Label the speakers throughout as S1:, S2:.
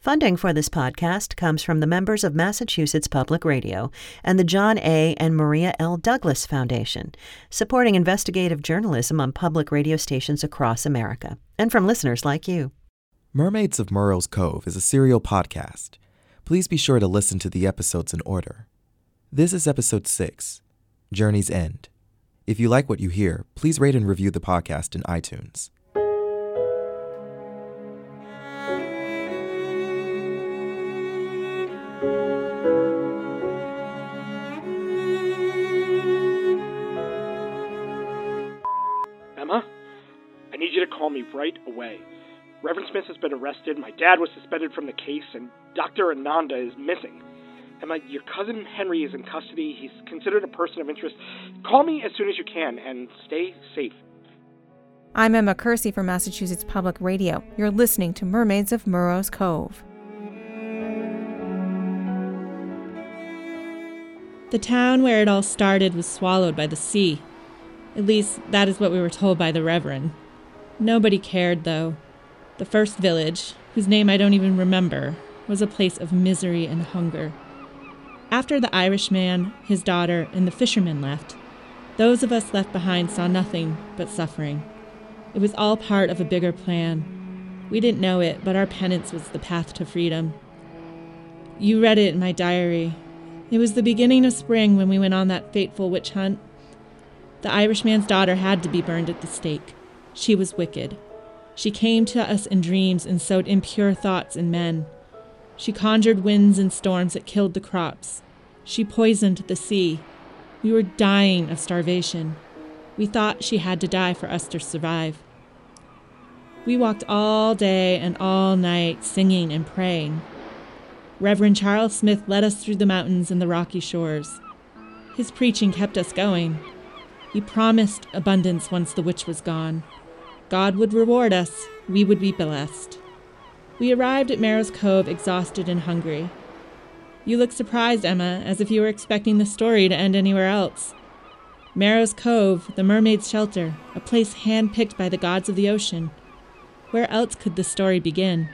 S1: Funding for this podcast comes from the members of Massachusetts Public Radio and the John A. and Maria L. Douglas Foundation, supporting investigative journalism on public radio stations across America, and from listeners like you.
S2: Mermaids of Merrow's Cove is a serial podcast. Please be sure to listen to the episodes in order. This is episode 6 Journey's End. If you like what you hear, please rate and review the podcast in iTunes.
S3: Call me right away. Reverend Smith has been arrested, my dad was suspended from the case, and Dr. Ananda is missing. Emma, your cousin Henry is in custody. He's considered a person of interest. Call me as soon as you can and stay safe.
S4: I'm Emma Kersey from Massachusetts Public Radio. You're listening to Mermaids of Merrow's Cove.
S5: The town where it all started was swallowed by the sea. At least, that is what we were told by the Reverend. Nobody cared, though. The first village, whose name I don't even remember, was a place of misery and hunger. After the Irishman, his daughter, and the fisherman left, those of us left behind saw nothing but suffering. It was all part of a bigger plan. We didn't know it, but our penance was the path to freedom. You read it in my diary. It was the beginning of spring when we went on that fateful witch hunt. The Irishman's daughter had to be burned at the stake. She was wicked. She came to us in dreams and sowed impure thoughts in men. She conjured winds and storms that killed the crops. She poisoned the sea. We were dying of starvation. We thought she had to die for us to survive. We walked all day and all night singing and praying. Reverend Charles Smith led us through the mountains and the rocky shores. His preaching kept us going. He promised abundance once the witch was gone. God would reward us, we would be blessed. We arrived at Merrow's Cove exhausted and hungry. You look surprised, Emma, as if you were expecting the story to end anywhere else. Merrow's Cove, the mermaid's shelter, a place hand-picked by the gods of the ocean. Where else could the story begin?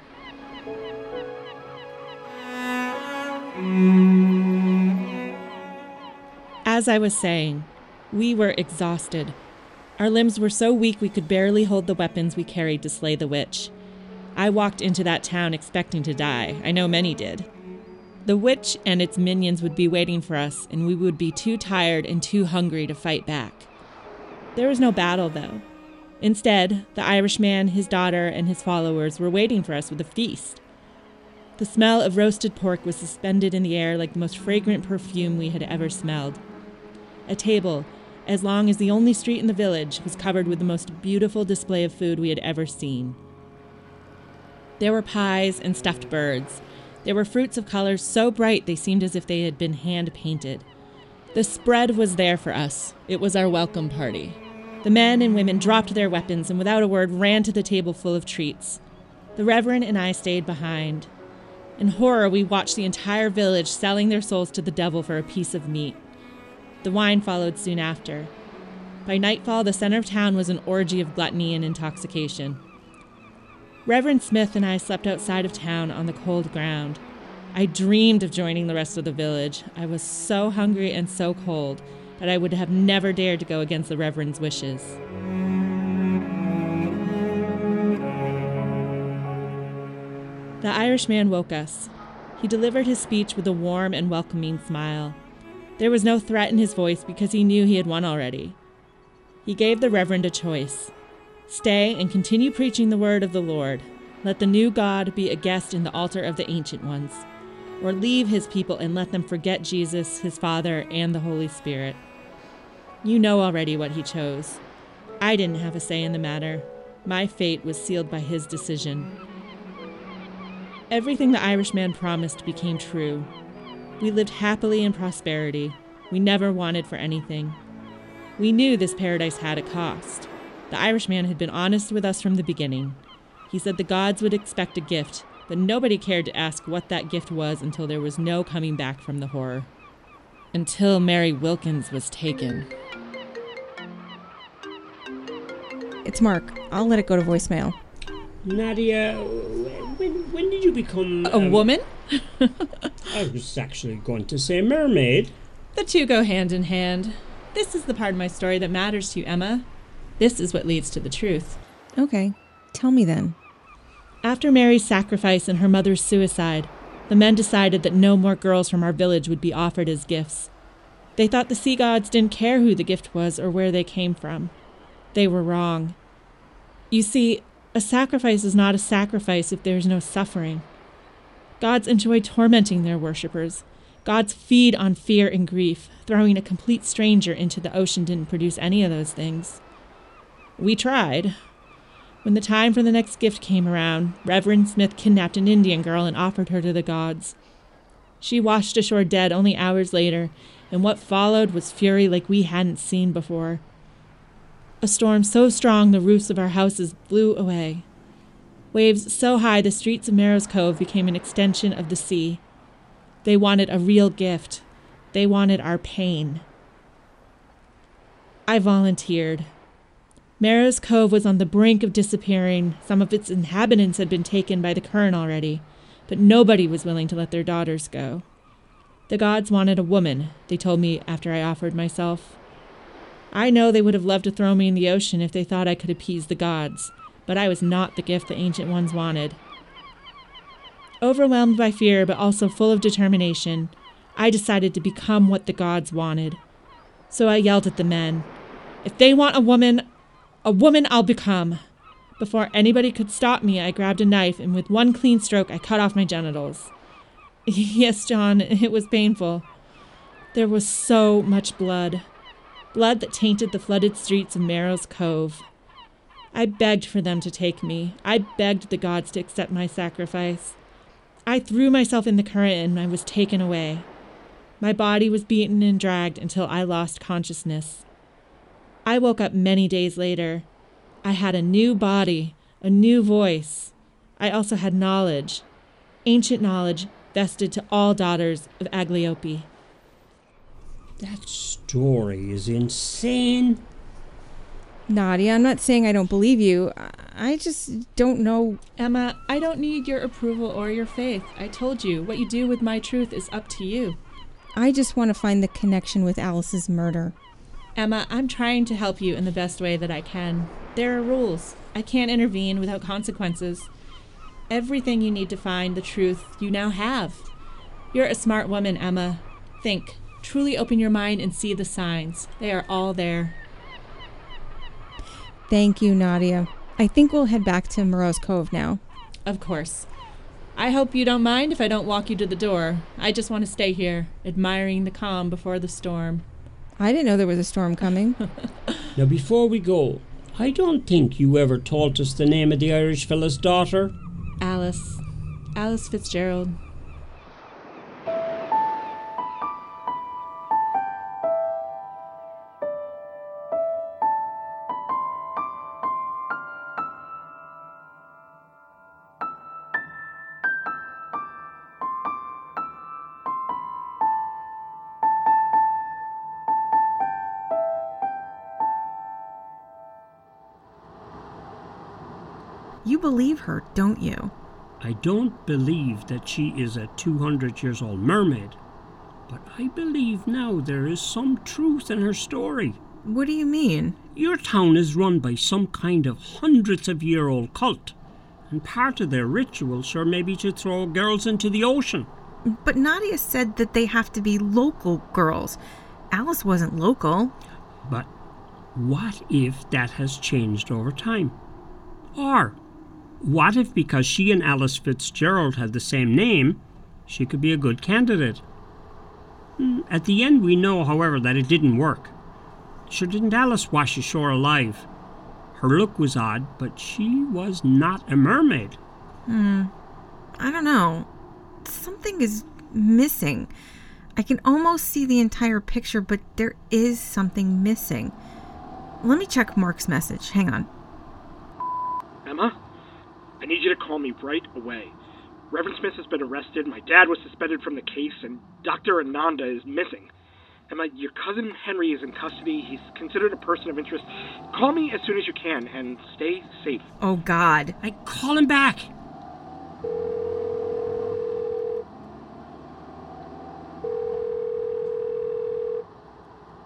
S5: As I was saying, we were exhausted. Our limbs were so weak we could barely hold the weapons we carried to slay the witch. I walked into that town expecting to die. I know many did. The witch and its minions would be waiting for us, and we would be too tired and too hungry to fight back. There was no battle, though. Instead, the Irishman, his daughter, and his followers were waiting for us with a feast. The smell of roasted pork was suspended in the air like the most fragrant perfume we had ever smelled. A table, as long as the only street in the village, was covered with the most beautiful display of food we had ever seen. There were pies and stuffed birds. There were fruits of colors so bright they seemed as if they had been hand painted. The spread was there for us. It was our welcome party. The men and women dropped their weapons and without a word ran to the table full of treats. The Reverend and I stayed behind. In horror, we watched the entire village selling their souls to the devil for a piece of meat. The wine followed soon after. By nightfall, the center of town was an orgy of gluttony and intoxication. Reverend Smith and I slept outside of town on the cold ground. I dreamed of joining the rest of the village. I was so hungry and so cold that I would have never dared to go against the Reverend's wishes. The Irishman woke us. He delivered his speech with a warm and welcoming smile. There was no threat in his voice because he knew he had won already. He gave the Reverend a choice stay and continue preaching the word of the Lord. Let the new God be a guest in the altar of the ancient ones, or leave his people and let them forget Jesus, his Father, and the Holy Spirit. You know already what he chose. I didn't have a say in the matter. My fate was sealed by his decision. Everything the Irishman promised became true. We lived happily in prosperity. We never wanted for anything. We knew this paradise had a cost. The Irishman had been honest with us from the beginning. He said the gods would expect a gift, but nobody cared to ask what that gift was until there was no coming back from the horror. Until Mary Wilkins was taken.
S4: It's Mark. I'll let it go to voicemail.
S6: Nadia, when, when did you become
S5: A um, woman?
S6: I was actually going to say mermaid.
S5: The two go hand in hand. This is the part of my story that matters to you, Emma. This is what leads to the truth.
S4: Okay, tell me then.
S5: After Mary's sacrifice and her mother's suicide, the men decided that no more girls from our village would be offered as gifts. They thought the sea gods didn't care who the gift was or where they came from. They were wrong. You see, a sacrifice is not a sacrifice if there is no suffering. Gods enjoy tormenting their worshippers. Gods feed on fear and grief. Throwing a complete stranger into the ocean didn't produce any of those things. We tried. When the time for the next gift came around, Reverend Smith kidnapped an Indian girl and offered her to the gods. She washed ashore dead only hours later, and what followed was fury like we hadn't seen before. A storm so strong the roofs of our houses blew away. Waves so high the streets of Merrow's Cove became an extension of the sea. They wanted a real gift. They wanted our pain. I volunteered. Merrow's Cove was on the brink of disappearing. Some of its inhabitants had been taken by the current already, but nobody was willing to let their daughters go. The gods wanted a woman, they told me after I offered myself. I know they would have loved to throw me in the ocean if they thought I could appease the gods, but I was not the gift the ancient ones wanted. Overwhelmed by fear, but also full of determination, I decided to become what the gods wanted. So I yelled at the men If they want a woman, a woman I'll become. Before anybody could stop me, I grabbed a knife and with one clean stroke, I cut off my genitals. yes, John, it was painful. There was so much blood. Blood that tainted the flooded streets of Merrow's Cove. I begged for them to take me. I begged the gods to accept my sacrifice. I threw myself in the current and I was taken away. My body was beaten and dragged until I lost consciousness. I woke up many days later. I had a new body, a new voice. I also had knowledge, ancient knowledge vested to all daughters of Aglaope.
S6: That story is insane.
S4: Nadia, I'm not saying I don't believe you. I- I just don't know.
S5: Emma, I don't need your approval or your faith. I told you, what you do with my truth is up to you.
S4: I just want to find the connection with Alice's murder.
S5: Emma, I'm trying to help you in the best way that I can. There are rules. I can't intervene without consequences. Everything you need to find the truth you now have. You're a smart woman, Emma. Think. Truly open your mind and see the signs. They are all there.
S4: Thank you, Nadia. I think we'll head back to Merrow's Cove now.
S5: Of course. I hope you don't mind if I don't walk you to the door. I just want to stay here, admiring the calm before the storm.
S4: I didn't know there was a storm coming.
S6: Now, before we go, I don't think you ever told us the name of the Irish fella's daughter.
S5: Alice. Alice Fitzgerald.
S7: Don't
S6: believe that she is a 200 years old mermaid, but I believe now there is some truth in her story.
S7: What do you mean?
S6: Your town is run by some kind of hundreds of year old cult, and part of their ritual sure maybe to throw girls into the ocean.
S7: But Nadia said that they have to be local girls. Alice wasn't local.
S6: But what if that has changed over time? Or what if because she and Alice Fitzgerald had the same name, she could be a good candidate? Hmm, At the end, we know, however, that it didn't work. Sure didn't Alice wash ashore alive? Her look was odd, but she was not a mermaid. Hmm.
S7: I don't know. Something is missing. I can almost see the entire picture, but there is something missing. Let me check Mark's message. Hang on.
S3: Emma, I need you to call me right away. Reverend Smith has been arrested, my dad was suspended from the case, and Dr. Ananda is missing. And my, your cousin Henry is in custody. He's considered a person of interest. Call me as soon as you can and stay safe.
S7: Oh, God.
S6: I call him back.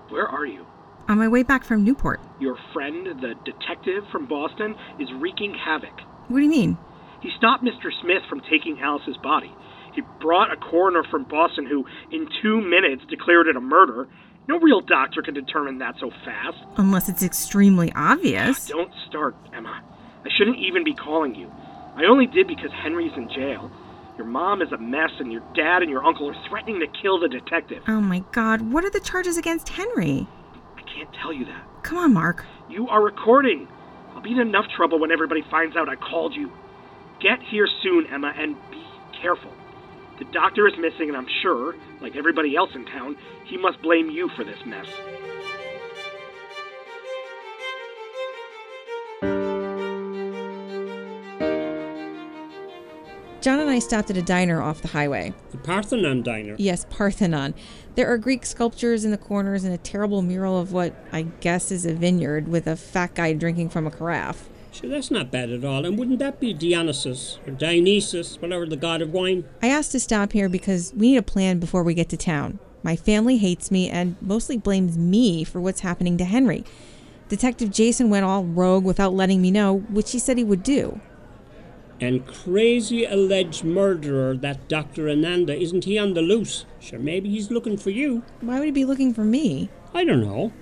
S6: Where are you?
S7: On my way back from Newport.
S3: Your friend, the detective from Boston, is wreaking havoc.
S7: What do you mean?
S3: He stopped Mr. Smith from taking Alice's body. He brought a coroner from Boston who, in two minutes, declared it a murder. No real doctor can determine that so fast.
S7: Unless it's extremely obvious.
S3: Don't start, Emma. I shouldn't even be calling you. I only did because Henry's in jail. Your mom is a mess, and your dad and your uncle are threatening to kill the detective.
S7: Oh my god, what are the charges against Henry?
S3: I can't tell you that.
S7: Come on, Mark.
S3: You are recording. I'll be in enough trouble when everybody finds out I called you. Get here soon, Emma, and be careful. The doctor is missing, and I'm sure, like everybody else in town, he must blame you for this mess.
S4: John and I stopped at a diner off the highway.
S6: The Parthenon Diner.
S4: Yes, Parthenon. There are Greek sculptures in the corners and a terrible mural of what I guess is a vineyard with a fat guy drinking from a carafe.
S6: Sure, that's not bad at all. And wouldn't that be Dionysus or Dionysus, whatever the god of wine?
S4: I asked to stop here because we need a plan before we get to town. My family hates me and mostly blames me for what's happening to Henry. Detective Jason went all rogue without letting me know, which he said he would do.
S6: And crazy alleged murderer, that Dr. Ananda, isn't he on the loose? Sure, maybe he's looking for you.
S4: Why would he be looking for me?
S6: I don't know.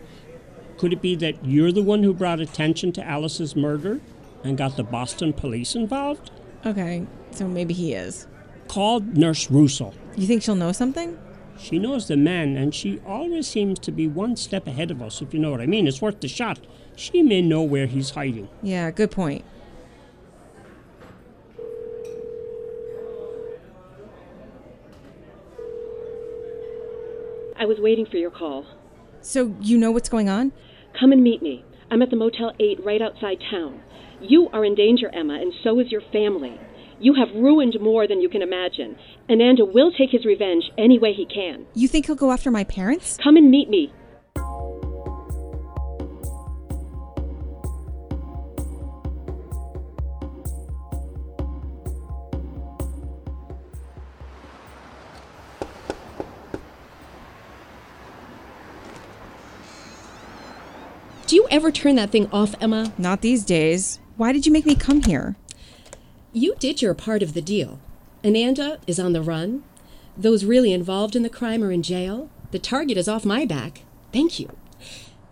S6: Could it be that you're the one who brought attention to Alice's murder and got the Boston police involved?
S4: Okay, so maybe he is.
S6: Call Nurse Russell.
S4: You think she'll know something?
S6: She knows the man, and she always seems to be one step ahead of us, if you know what I mean. It's worth the shot. She may know where he's hiding.
S4: Yeah, good point.
S8: I was waiting for your call.
S4: So you know what's going on?
S8: Come and meet me. I'm at the Motel 8 right outside town. You are in danger, Emma, and so is your family. You have ruined more than you can imagine. Ananda will take his revenge any way he can.
S4: You think he'll go after my parents?
S8: Come and meet me.
S9: You ever turn that thing off, Emma?
S4: Not these days. Why did you make me come here?
S9: You did your part of the deal. Ananda is on the run. Those really involved in the crime are in jail. The target is off my back. Thank you.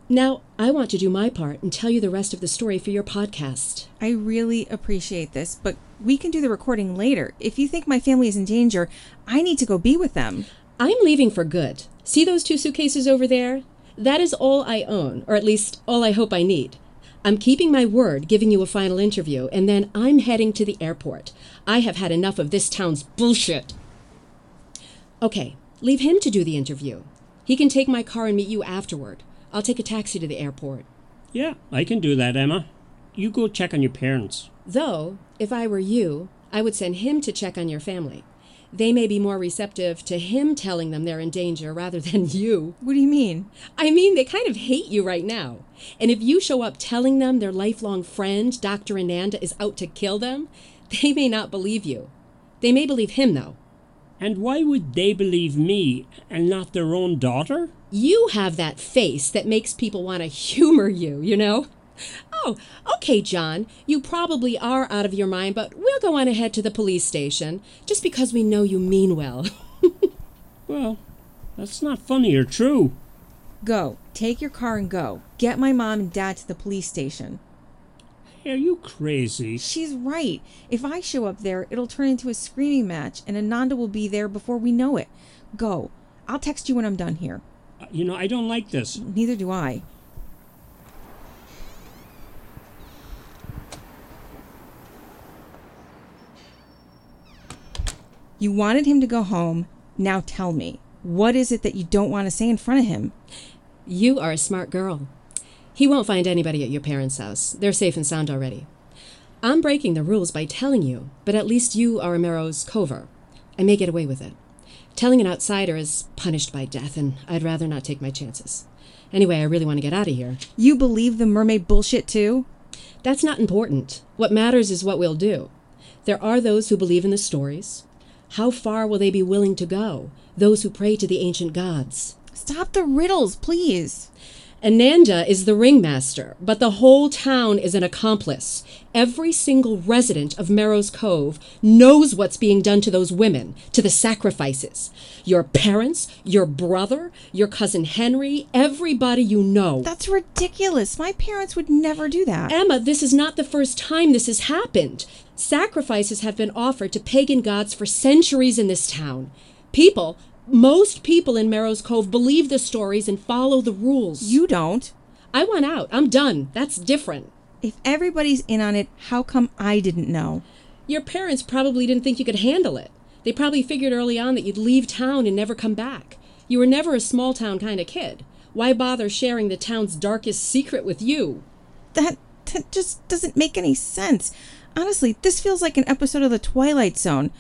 S9: Now, I want to do my part and tell you the rest of the story for your podcast.
S4: I really appreciate this, but we can do the recording later. If you think my family is in danger, I need to go be with them.
S9: I'm leaving for good. See those two suitcases over there? That is all I own, or at least all I hope I need. I'm keeping my word, giving you a final interview, and then I'm heading to the airport. I have had enough of this town's bullshit. Okay, leave him to do the interview. He can take my car and meet you afterward. I'll take a taxi to the airport.
S6: Yeah, I can do that, Emma. You go check on your parents.
S9: Though, if I were you, I would send him to check on your family. They may be more receptive to him telling them they're in danger rather than you.
S4: What do you mean?
S9: I mean, they kind of hate you right now. And if you show up telling them their lifelong friend, Dr. Ananda, is out to kill them, they may not believe you. They may believe him, though.
S6: And why would they believe me and not their own daughter?
S9: You have that face that makes people want to humor you, you know? Oh, okay, John. You probably are out of your mind, but we'll go on ahead to the police station just because we know you mean well.
S6: Well, that's not funny or true.
S4: Go. Take your car and go. Get my mom and dad to the police station.
S6: Hey, are you crazy?
S4: She's right. If I show up there, it'll turn into a screaming match, and Ananda will be there before we know it. Go. I'll text you when I'm done here.
S6: Uh, You know, I don't like this.
S4: Neither do I. You wanted him to go home. Now tell me, what is it that you don't want to say in front of him?
S9: you are a smart girl. He won't find anybody at your parents' house. They're safe and sound already. I'm breaking the rules by telling you, but at least you are Mero's cover. I may get away with it. Telling an outsider is punished by death, and I'd rather not take my chances. Anyway, I really want to get out of here.
S4: You believe the mermaid bullshit too?
S9: That's not important. What matters is what we'll do. There are those who believe in the stories. How far will they be willing to go? Those who pray to the ancient gods.
S4: Stop the riddles, please.
S9: Ananda is the ringmaster, but the whole town is an accomplice. Every single resident of Merrow's Cove knows what's being done to those women, to the sacrifices. Your parents, your brother, your cousin Henry, everybody you know.
S4: That's ridiculous. My parents would never do that.
S9: Emma, this is not the first time this has happened. Sacrifices have been offered to pagan gods for centuries in this town. People, most people in Merrow's Cove believe the stories and follow the rules.
S4: You don't.
S9: I want out. I'm done. That's different.
S4: If everybody's in on it, how come I didn't know?
S9: Your parents probably didn't think you could handle it. They probably figured early on that you'd leave town and never come back. You were never a small town kind of kid. Why bother sharing the town's darkest secret with you?
S4: That that just doesn't make any sense. Honestly, this feels like an episode of The Twilight Zone.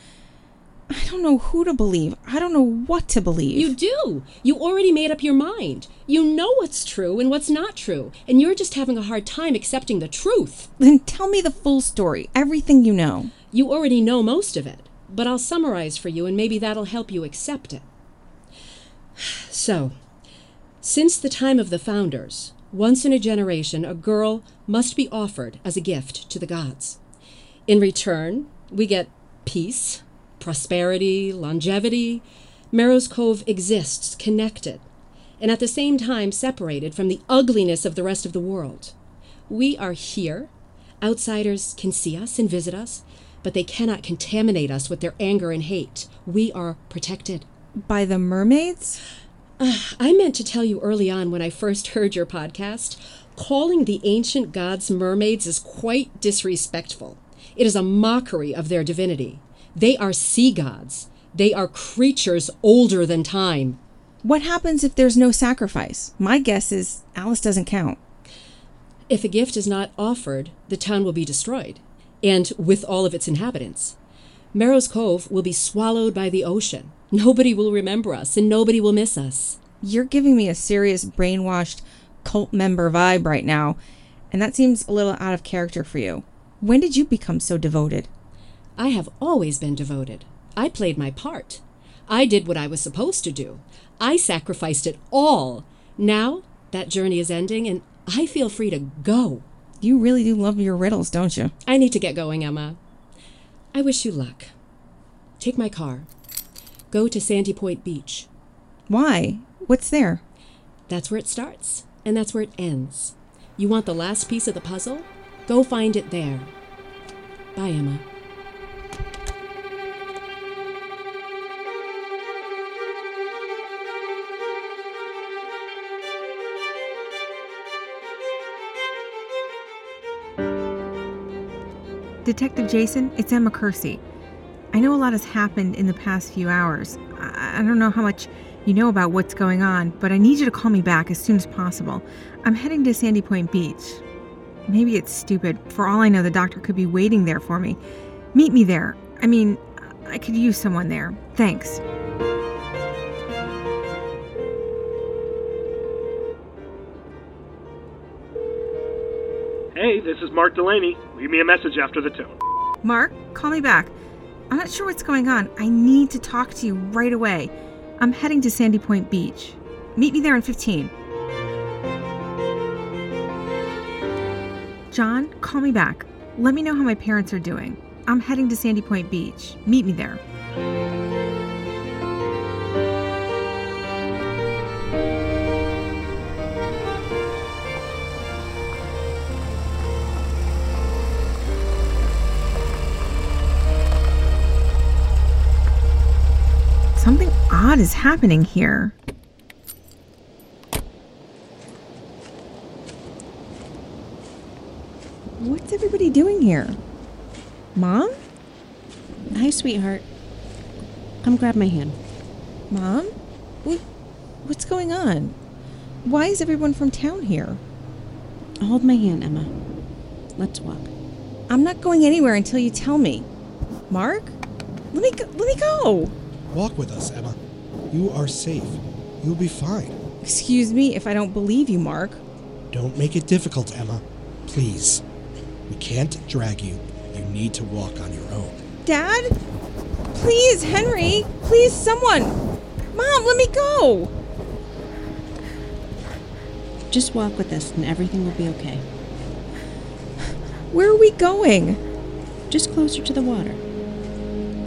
S4: I don't know who to believe. I don't know what to believe.
S9: You do. You already made up your mind. You know what's true and what's not true, and you're just having a hard time accepting the truth.
S4: Then tell me the full story, everything you know.
S9: You already know most of it, but I'll summarize for you and maybe that'll help you accept it. So, since the time of the founders, once in a generation, a girl must be offered as a gift to the gods. In return, we get peace, prosperity, longevity. Merrow's Cove exists connected, and at the same time separated from the ugliness of the rest of the world. We are here. Outsiders can see us and visit us, but they cannot contaminate us with their anger and hate. We are protected.
S4: By the mermaids?
S9: Uh, I meant to tell you early on when I first heard your podcast calling the ancient gods mermaids is quite disrespectful. It is a mockery of their divinity. They are sea gods. They are creatures older than time.
S4: What happens if there's no sacrifice? My guess is Alice doesn't count.
S9: If a gift is not offered, the town will be destroyed, and with all of its inhabitants. Merrow's Cove will be swallowed by the ocean. Nobody will remember us, and nobody will miss us.
S4: You're giving me a serious brainwashed cult member vibe right now, and that seems a little out of character for you. When did you become so devoted?
S9: I have always been devoted. I played my part. I did what I was supposed to do. I sacrificed it all. Now that journey is ending, and I feel free to go.
S4: You really do love your riddles, don't you?
S9: I need to get going, Emma. I wish you luck. Take my car. Go to Sandy Point Beach.
S4: Why? What's there?
S9: That's where it starts, and that's where it ends. You want the last piece of the puzzle? Go find it there. Bye, Emma.
S7: Detective Jason, it's Emma Kersey. I know a lot has happened in the past few hours. I, I don't know how much you know about what's going on, but I need you to call me back as soon as possible. I'm heading to Sandy Point Beach. Maybe it's stupid. For all I know, the doctor could be waiting there for me. Meet me there. I mean, I could use someone there. Thanks.
S3: This is Mark Delaney. Leave me a message after the tone.
S7: Mark, call me back. I'm not sure what's going on. I need to talk to you right away. I'm heading to Sandy Point Beach. Meet me there in 15. John, call me back. Let me know how my parents are doing. I'm heading to Sandy Point Beach. Meet me there. Something odd is happening here.
S4: What's everybody doing here? Mom?
S10: Hi, sweetheart. Come grab my hand.
S4: Mom? What, what's going on? Why is everyone from town here?
S10: Hold my hand, Emma. Let's walk.
S4: I'm not going anywhere until you tell me. Mark? Let me go. Let me go.
S11: Walk with us, Emma. You are safe. You'll be fine.
S4: Excuse me if I don't believe you, Mark.
S11: Don't make it difficult, Emma. Please. We can't drag you. You need to walk on your own.
S4: Dad? Please, Henry. Please, someone. Mom, let me go.
S10: Just walk with us and everything will be okay.
S4: Where are we going?
S10: Just closer to the water.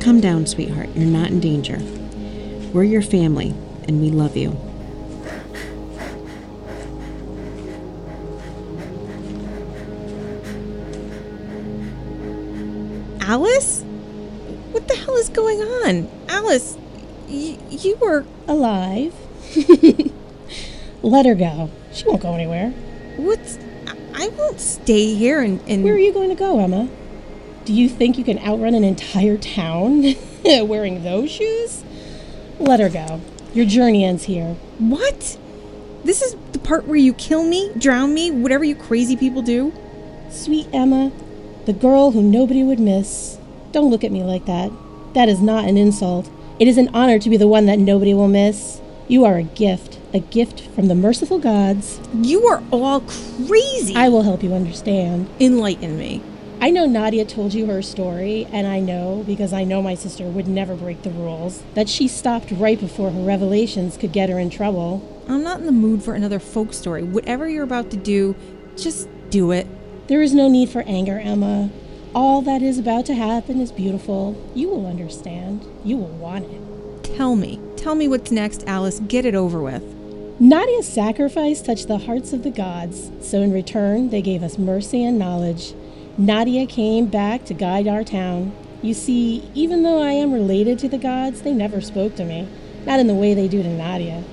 S10: Come down, sweetheart. You're not in danger. We're your family, and we love you.
S4: Alice? What the hell is going on? Alice, y- you were.
S12: Alive. Let her go. She won't go anywhere.
S4: What's. I- I won't stay here and, and.
S12: Where are you going to go, Emma? Do you think you can outrun an entire town wearing those shoes? Let her go. Your journey ends here.
S4: What? This is the part where you kill me, drown me, whatever you crazy people do?
S12: Sweet Emma, the girl who nobody would miss. Don't look at me like that. That is not an insult. It is an honor to be the one that nobody will miss. You are a gift, a gift from the merciful gods.
S4: You are all crazy.
S12: I will help you understand.
S4: Enlighten me.
S12: I know Nadia told you her story, and I know, because I know my sister would never break the rules, that she stopped right before her revelations could get her in trouble.
S4: I'm not in the mood for another folk story. Whatever you're about to do, just do it.
S12: There is no need for anger, Emma. All that is about to happen is beautiful. You will understand. You will want it.
S4: Tell me. Tell me what's next, Alice. Get it over with.
S12: Nadia's sacrifice touched the hearts of the gods, so in return, they gave us mercy and knowledge. Nadia came back to guide our town. You see, even though I am related to the gods, they never spoke to me, not in the way they do to Nadia.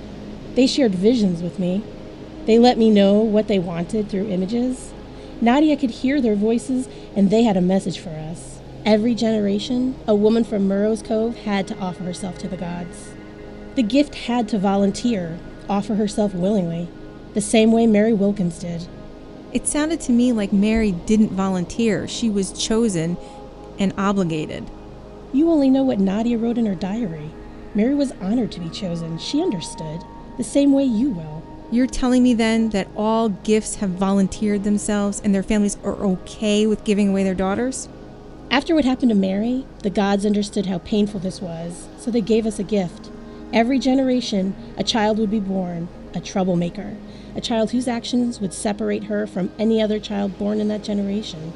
S12: They shared visions with me. They let me know what they wanted through images. Nadia could hear their voices, and they had a message for us. Every generation, a woman from Merrow's Cove had to offer herself to the gods. The gift had to volunteer, offer herself willingly, the same way Mary Wilkins did.
S4: It sounded to me like Mary didn't volunteer. She was chosen and obligated.
S12: You only know what Nadia wrote in her diary. Mary was honored to be chosen. She understood, the same way you will.
S4: You're telling me then that all gifts have volunteered themselves and their families are okay with giving away their daughters?
S12: After what happened to Mary, the gods understood how painful this was, so they gave us a gift. Every generation, a child would be born, a troublemaker, a child whose actions would separate her from any other child born in that generation.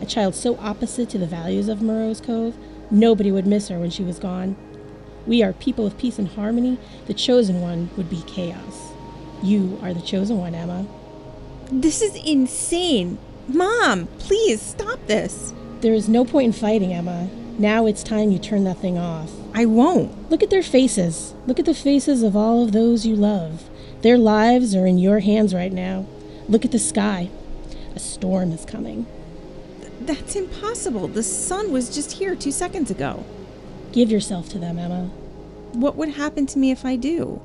S12: A child so opposite to the values of Merrow's Cove, nobody would miss her when she was gone. We are people of peace and harmony. The chosen one would be chaos. You are the chosen one, Emma.
S4: This is insane. Mom, please stop this.
S12: There is no point in fighting, Emma. Now it's time you turn that thing off.
S4: I won't.
S12: Look at their faces. Look at the faces of all of those you love. Their lives are in your hands right now. Look at the sky. A storm is coming.
S4: Th- that's impossible. The sun was just here two seconds ago.
S12: Give yourself to them, Emma.
S4: What would happen to me if I do?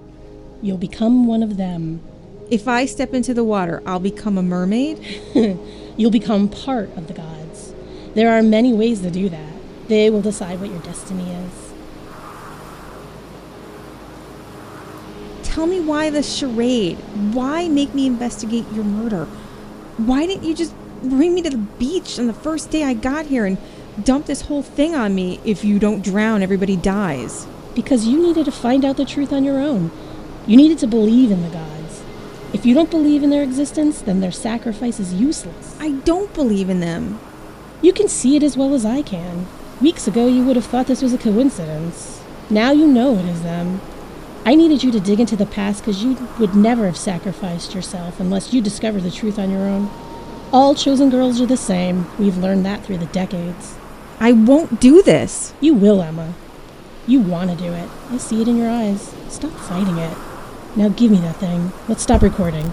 S12: You'll become one of them.
S4: If I step into the water, I'll become a mermaid?
S12: You'll become part of the gods. There are many ways to do that. They will decide what your destiny is.
S4: Tell me why the charade? Why make me investigate your murder? Why didn't you just bring me to the beach on the first day I got here and dump this whole thing on me? If you don't drown, everybody dies.
S12: Because you needed to find out the truth on your own. You needed to believe in the gods. If you don't believe in their existence, then their sacrifice is useless.
S4: I don't believe in them.
S12: You can see it as well as I can. Weeks ago, you would have thought this was a coincidence. Now you know it is them. I needed you to dig into the past because you would never have sacrificed yourself unless you discovered the truth on your own. All chosen girls are the same. We've learned that through the decades.
S4: I won't do this.
S12: You will, Emma. You want to do it. I see it in your eyes. Stop fighting it. Now give me that thing. Let's stop recording.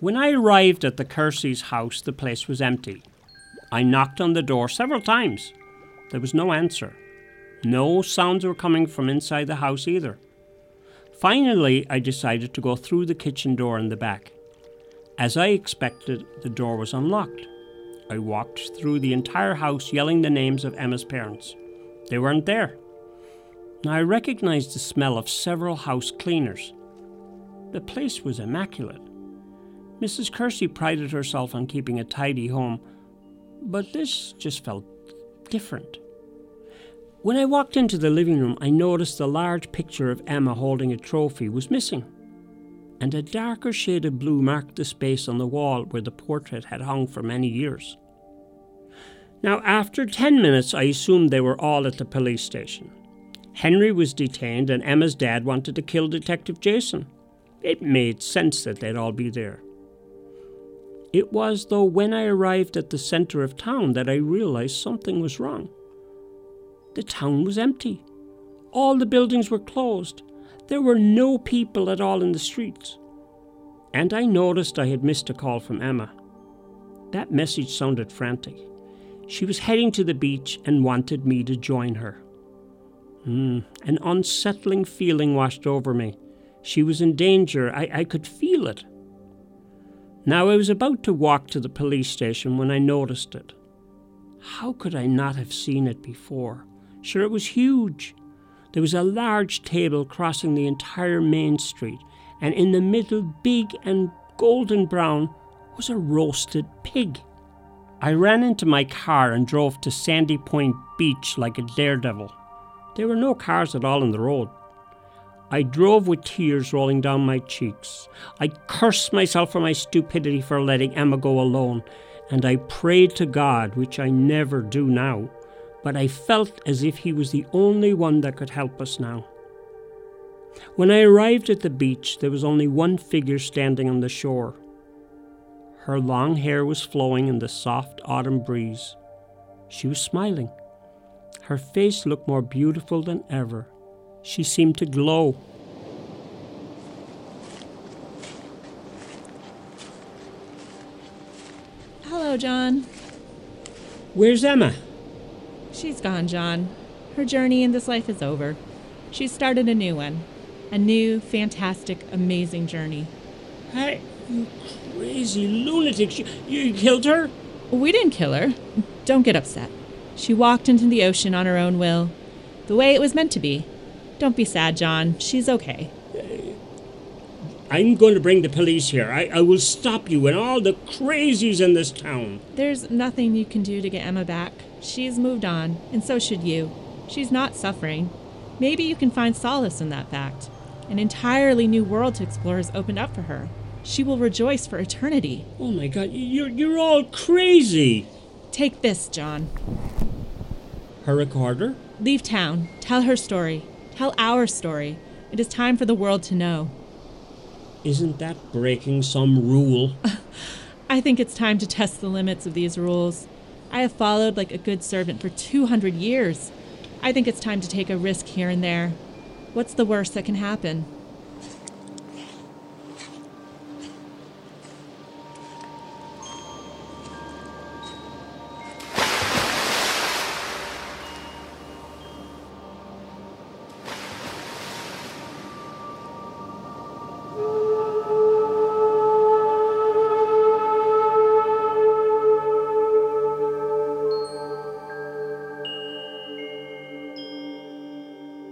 S6: When I arrived at the Kersey's house, the place was empty. I knocked on the door several times. There was no answer. No sounds were coming from inside the house either. Finally, I decided to go through the kitchen door in the back. As I expected, the door was unlocked. I walked through the entire house yelling the names of Emma's parents. They weren't there. Now I recognized the smell of several house cleaners. The place was immaculate. Mrs. Kersey prided herself on keeping a tidy home, but this just felt different. When I walked into the living room, I noticed the large picture of Emma holding a trophy was missing, and a darker shade of blue marked the space on the wall where the portrait had hung for many years. Now, after 10 minutes, I assumed they were all at the police station. Henry was detained, and Emma's dad wanted to kill Detective Jason. It made sense that they'd all be there. It was, though, when I arrived at the center of town that I realized something was wrong. The town was empty. All the buildings were closed. There were no people at all in the streets. And I noticed I had missed a call from Emma. That message sounded frantic. She was heading to the beach and wanted me to join her. Mm, an unsettling feeling washed over me. She was in danger. I, I could feel it. Now I was about to walk to the police station when I noticed it. How could I not have seen it before? Sure, it was huge. There was a large table crossing the entire main street, and in the middle, big and golden brown, was a roasted pig. I ran into my car and drove to Sandy Point Beach like a daredevil. There were no cars at all in the road. I drove with tears rolling down my cheeks. I cursed myself for my stupidity for letting Emma go alone, and I prayed to God, which I never do now, but I felt as if He was the only one that could help us now. When I arrived at the beach, there was only one figure standing on the shore. Her long hair was flowing in the soft autumn breeze. She was smiling. Her face looked more beautiful than ever. She seemed to glow.
S5: Hello, John.
S6: Where's Emma?
S5: She's gone, John. Her journey in this life is over. She's started a new one. A new, fantastic, amazing journey.
S6: Hey, you crazy lunatic. You, you killed her?
S5: We didn't kill her. Don't get upset. She walked into the ocean on her own will, the way it was meant to be. Don't be sad, John. She's okay.
S6: I'm going to bring the police here. I, I will stop you and all the crazies in this town.
S5: There's nothing you can do to get Emma back. She's moved on, and so should you. She's not suffering. Maybe you can find solace in that fact. An entirely new world to explore has opened up for her. She will rejoice for eternity.
S6: Oh my god, you're, you're all crazy.
S5: Take this, John.
S6: Her recorder?
S5: Leave town. Tell her story. Tell our story. It is time for the world to know.
S6: Isn't that breaking some rule?
S5: I think it's time to test the limits of these rules. I have followed like a good servant for 200 years. I think it's time to take a risk here and there. What's the worst that can happen?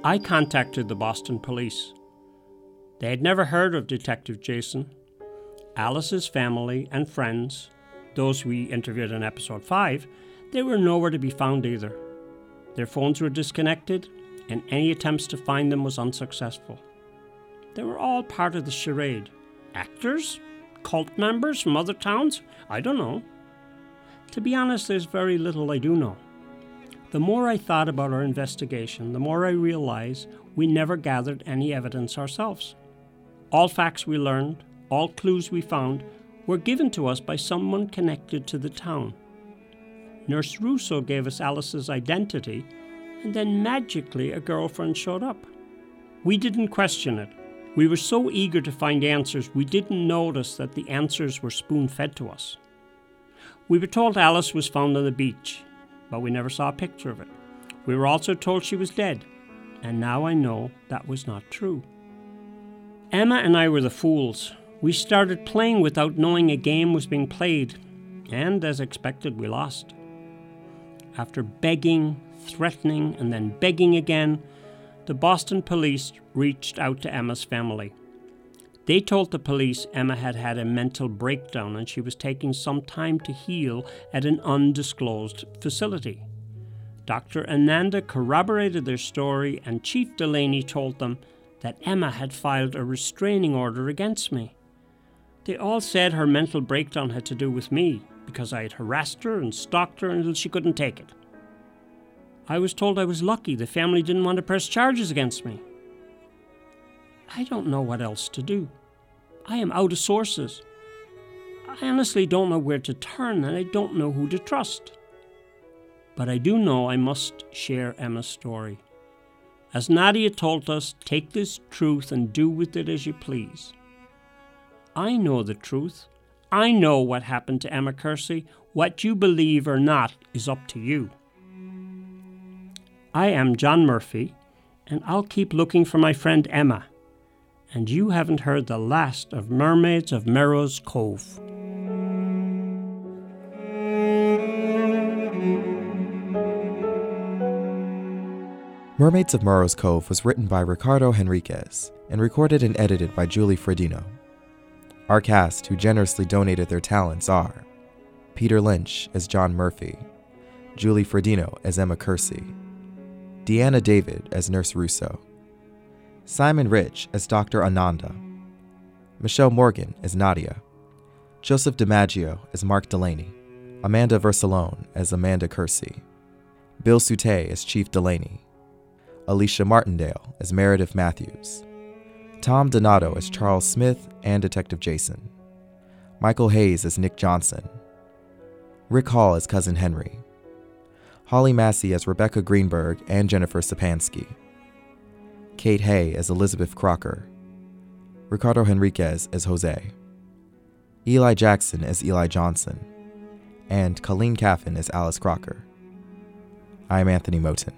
S6: I contacted the Boston police. They had never heard of Detective Jason. Alice's family and friends, those we interviewed in episode 5, they were nowhere to be found either. Their phones were disconnected, and any attempts to find them was unsuccessful. They were all part of the charade. Actors? Cult members from other towns? I don't know. To be honest, there's very little I do know. The more I thought about our investigation, the more I realized we never gathered any evidence ourselves. All facts we learned, all clues we found, were given to us by someone connected to the town. Nurse Russo gave us Alice's identity, and then magically a girlfriend showed up. We didn't question it. We were so eager to find answers, we didn't notice that the answers were spoon fed to us. We were told Alice was found on the beach, but we never saw a picture of it. We were also told she was dead, and now I know that was not true. Emma and I were the fools. We started playing without knowing a game was being played, and as expected, we lost. After begging, threatening, and then begging again, the Boston police reached out to Emma's family. They told the police Emma had had a mental breakdown and she was taking some time to heal at an undisclosed facility. Dr. Ananda corroborated their story, and Chief Delaney told them that Emma had filed a restraining order against me. They all said her mental breakdown had to do with me because I had harassed her and stalked her until she couldn't take it. I was told I was lucky the family didn't want to press charges against me. I don't know what else to do. I am out of sources. I honestly don't know where to turn and I don't know who to trust. But I do know I must share Emma's story. As Nadia told us, take this truth and do with it as you please. I know the truth. I know what happened to Emma Kersey. What you believe or not is up to you. I am John Murphy, and I'll keep looking for my friend Emma. And you haven't heard the last of Mermaids of Merrow's Cove.
S2: Mermaids of Merrow's Cove was written by Ricardo Henriquez and recorded and edited by Julie Fredino. Our cast, who generously donated their talents, are Peter Lynch as John Murphy, Julie Fredino as Emma Kersey, Deanna David as Nurse Russo, Simon Rich as Dr. Ananda, Michelle Morgan as Nadia, Joseph DiMaggio as Mark Delaney, Amanda Versalone as Amanda Kersey, Bill Sute as Chief Delaney, Alicia Martindale as Meredith Matthews, Tom Donato as Charles Smith and Detective Jason, Michael Hayes as Nick Johnson, Rick Hall as Cousin Henry, Holly Massey as Rebecca Greenberg and Jennifer Sapansky, Kate Hay as Elizabeth Crocker, Ricardo Henriquez as Jose, Eli Jackson as Eli Johnson, and Colleen Caffin as Alice Crocker. I'm Anthony Moten.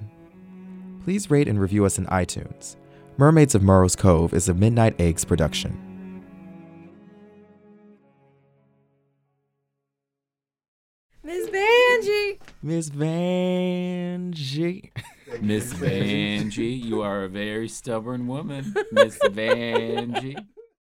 S2: Please rate and review us in iTunes Mermaids of Merrow's Cove is a Midnight Eggs production.
S7: Miss Vanjie!
S2: Miss Vanjie.
S13: Miss Vanjie, you are a very stubborn woman, Miss Vanjie.